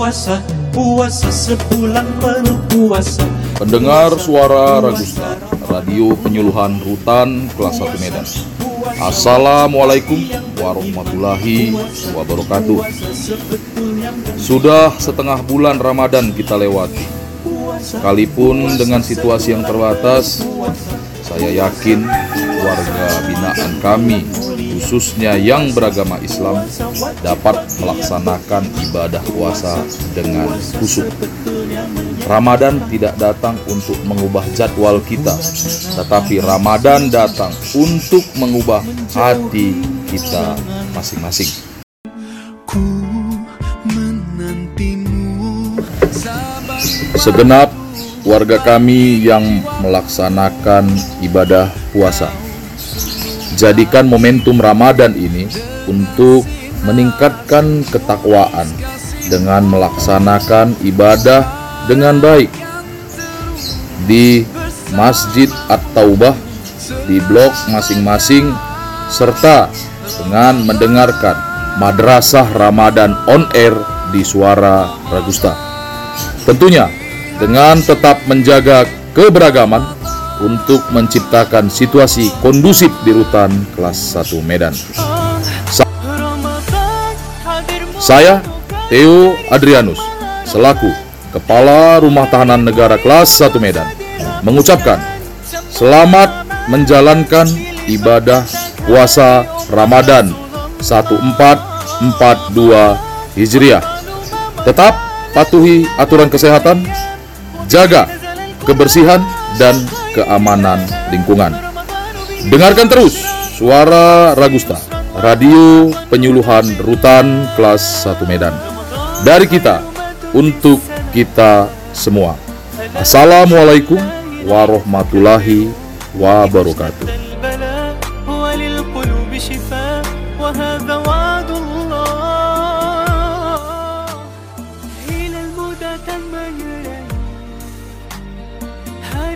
puasa Puasa sebulan penuh puasa Pendengar suara Ragusta, radio penyuluhan rutan kelas 1 Medan. Assalamualaikum warahmatullahi wabarakatuh. Sudah setengah bulan Ramadan kita lewati. Sekalipun dengan situasi yang terbatas, saya yakin warga binaan kami, khususnya yang beragama Islam, dapat melaksanakan ibadah puasa dengan khusyuk. Ramadan tidak datang untuk mengubah jadwal kita, tetapi Ramadan datang untuk mengubah hati kita masing-masing. Segenap warga kami yang melaksanakan ibadah puasa. Jadikan momentum Ramadan ini untuk meningkatkan ketakwaan dengan melaksanakan ibadah dengan baik di Masjid At-Taubah di blok masing-masing serta dengan mendengarkan Madrasah Ramadan on air di Suara Ragusta. Tentunya dengan tetap menjaga keberagaman untuk menciptakan situasi kondusif di rutan kelas 1 Medan. Sa- saya Theo Adrianus selaku Kepala Rumah Tahanan Negara kelas 1 Medan mengucapkan selamat menjalankan ibadah puasa Ramadan 1442 Hijriah. Tetap patuhi aturan kesehatan, jaga kebersihan dan keamanan lingkungan. Dengarkan terus suara Ragusta, radio penyuluhan rutan kelas 1 Medan. Dari kita, untuk kita semua. Assalamualaikum warahmatullahi wabarakatuh.